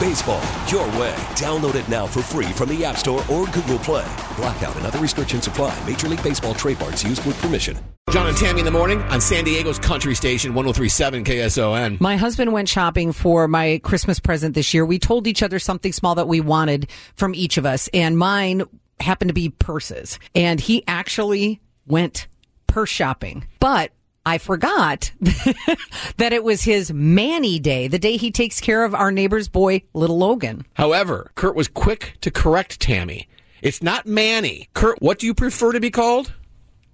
Baseball, your way. Download it now for free from the App Store or Google Play. Blackout and other restrictions apply. Major League Baseball trademarks used with permission. John and Tammy in the morning on San Diego's Country Station 1037 KSON. My husband went shopping for my Christmas present this year. We told each other something small that we wanted from each of us, and mine happened to be purses. And he actually went purse shopping. But I forgot that it was his Manny Day, the day he takes care of our neighbor's boy, little Logan. However, Kurt was quick to correct Tammy. It's not Manny. Kurt, what do you prefer to be called?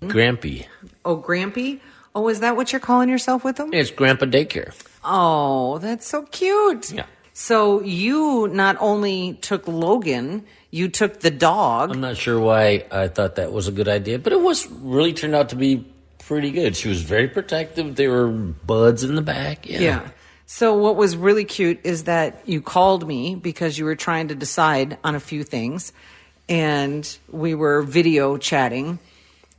Hmm? Grampy. Oh, Grampy? Oh, is that what you're calling yourself with him? It's Grandpa Daycare. Oh, that's so cute. Yeah. So you not only took Logan, you took the dog. I'm not sure why I thought that was a good idea, but it was really turned out to be pretty good. She was very protective. There were buds in the back. Yeah. Yeah. So what was really cute is that you called me because you were trying to decide on a few things and we were video chatting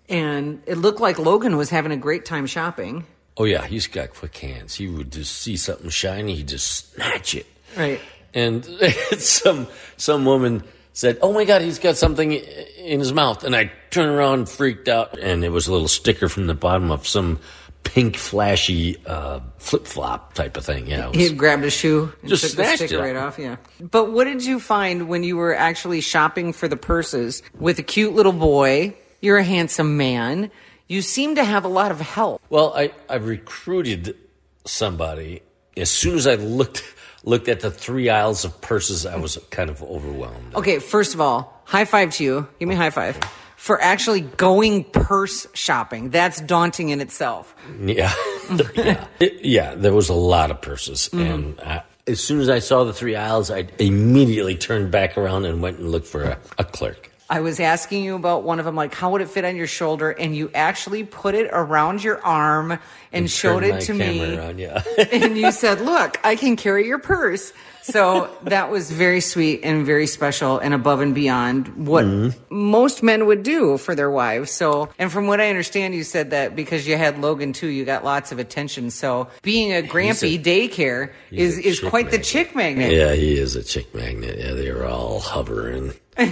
and it looked like Logan was having a great time shopping. Oh yeah, he's got quick hands. He would just see something shiny, he'd just snatch it. Right. And some some woman said, "Oh my God, he's got something in his mouth," and I turned around, freaked out, and it was a little sticker from the bottom of some pink, flashy uh, flip flop type of thing. Yeah, it He grabbed a shoe and Just took the snatched sticker it. right off, yeah. But what did you find when you were actually shopping for the purses with a cute little boy? You're a handsome man. You seem to have a lot of help. Well, I, I recruited somebody. As soon as I looked looked at the three aisles of purses, I was kind of overwhelmed. Okay, first of all, high five to you. Give me a high five. For actually going purse shopping. That's daunting in itself. Yeah, yeah, It- yeah. There was a lot of purses, mm-hmm. and I, as soon as I saw the three aisles, I immediately turned back around and went and looked for a, a clerk. I was asking you about one of them, like how would it fit on your shoulder, and you actually put it around your arm and, showed it to me. around, yeah. and you said, "Look, I can carry your purse." So that was very sweet and very special and above and beyond what mm-hmm. most men would do for their wives. So, and from what I understand, you said that because you had Logan too, you got lots of attention. So, being a grampy daycare is is quite the chick magnet. Yeah, he is a chick magnet. Yeah, they're all hovering.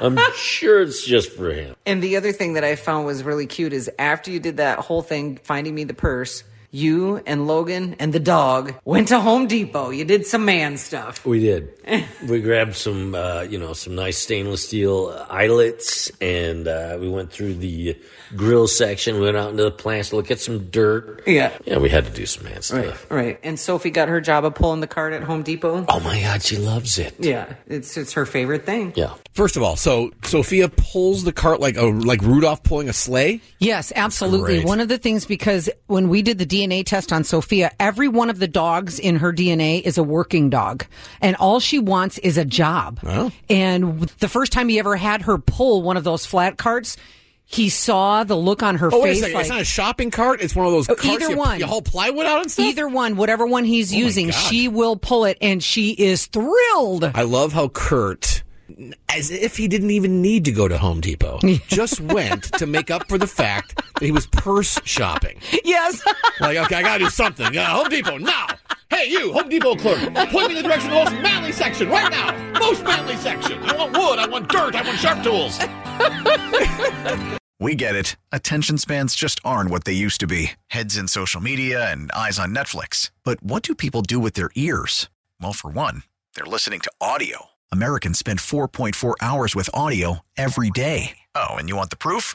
I'm sure it's just for him. And the other thing that I found was really cute is after you did that whole thing, finding me the purse, you and Logan and the dog went to Home Depot. You did some man stuff. We did. we grabbed some, uh, you know, some nice stainless steel eyelets, and uh, we went through the grill section. We went out into the plants to look at some dirt. Yeah. Yeah, we had to do some man stuff. Right, right. And Sophie got her job of pulling the cart at Home Depot. Oh my God, she loves it. Yeah, it's it's her favorite thing. Yeah. First of all, so Sophia pulls the cart like a like Rudolph pulling a sleigh. Yes, absolutely. One of the things because when we did the DNA test on Sophia, every one of the dogs in her DNA is a working dog, and all she wants is a job. Oh. And the first time he ever had her pull one of those flat carts, he saw the look on her Oh face. like, it's not a shopping cart. It's one of those oh, carts either you, one. you haul plywood out and stuff. Either one, whatever one he's oh using, she will pull it, and she is thrilled. I love how Kurt, as if he didn't even need to go to Home Depot, just went to make up for the fact he was purse shopping. yes. Like, okay, I gotta do something. Uh, Home Depot now. Hey, you, Home Depot clerk, point me in the direction of the most manly section right now. Most manly section. I want wood. I want dirt. I want sharp tools. We get it. Attention spans just aren't what they used to be heads in social media and eyes on Netflix. But what do people do with their ears? Well, for one, they're listening to audio. Americans spend 4.4 hours with audio every day. Oh, and you want the proof?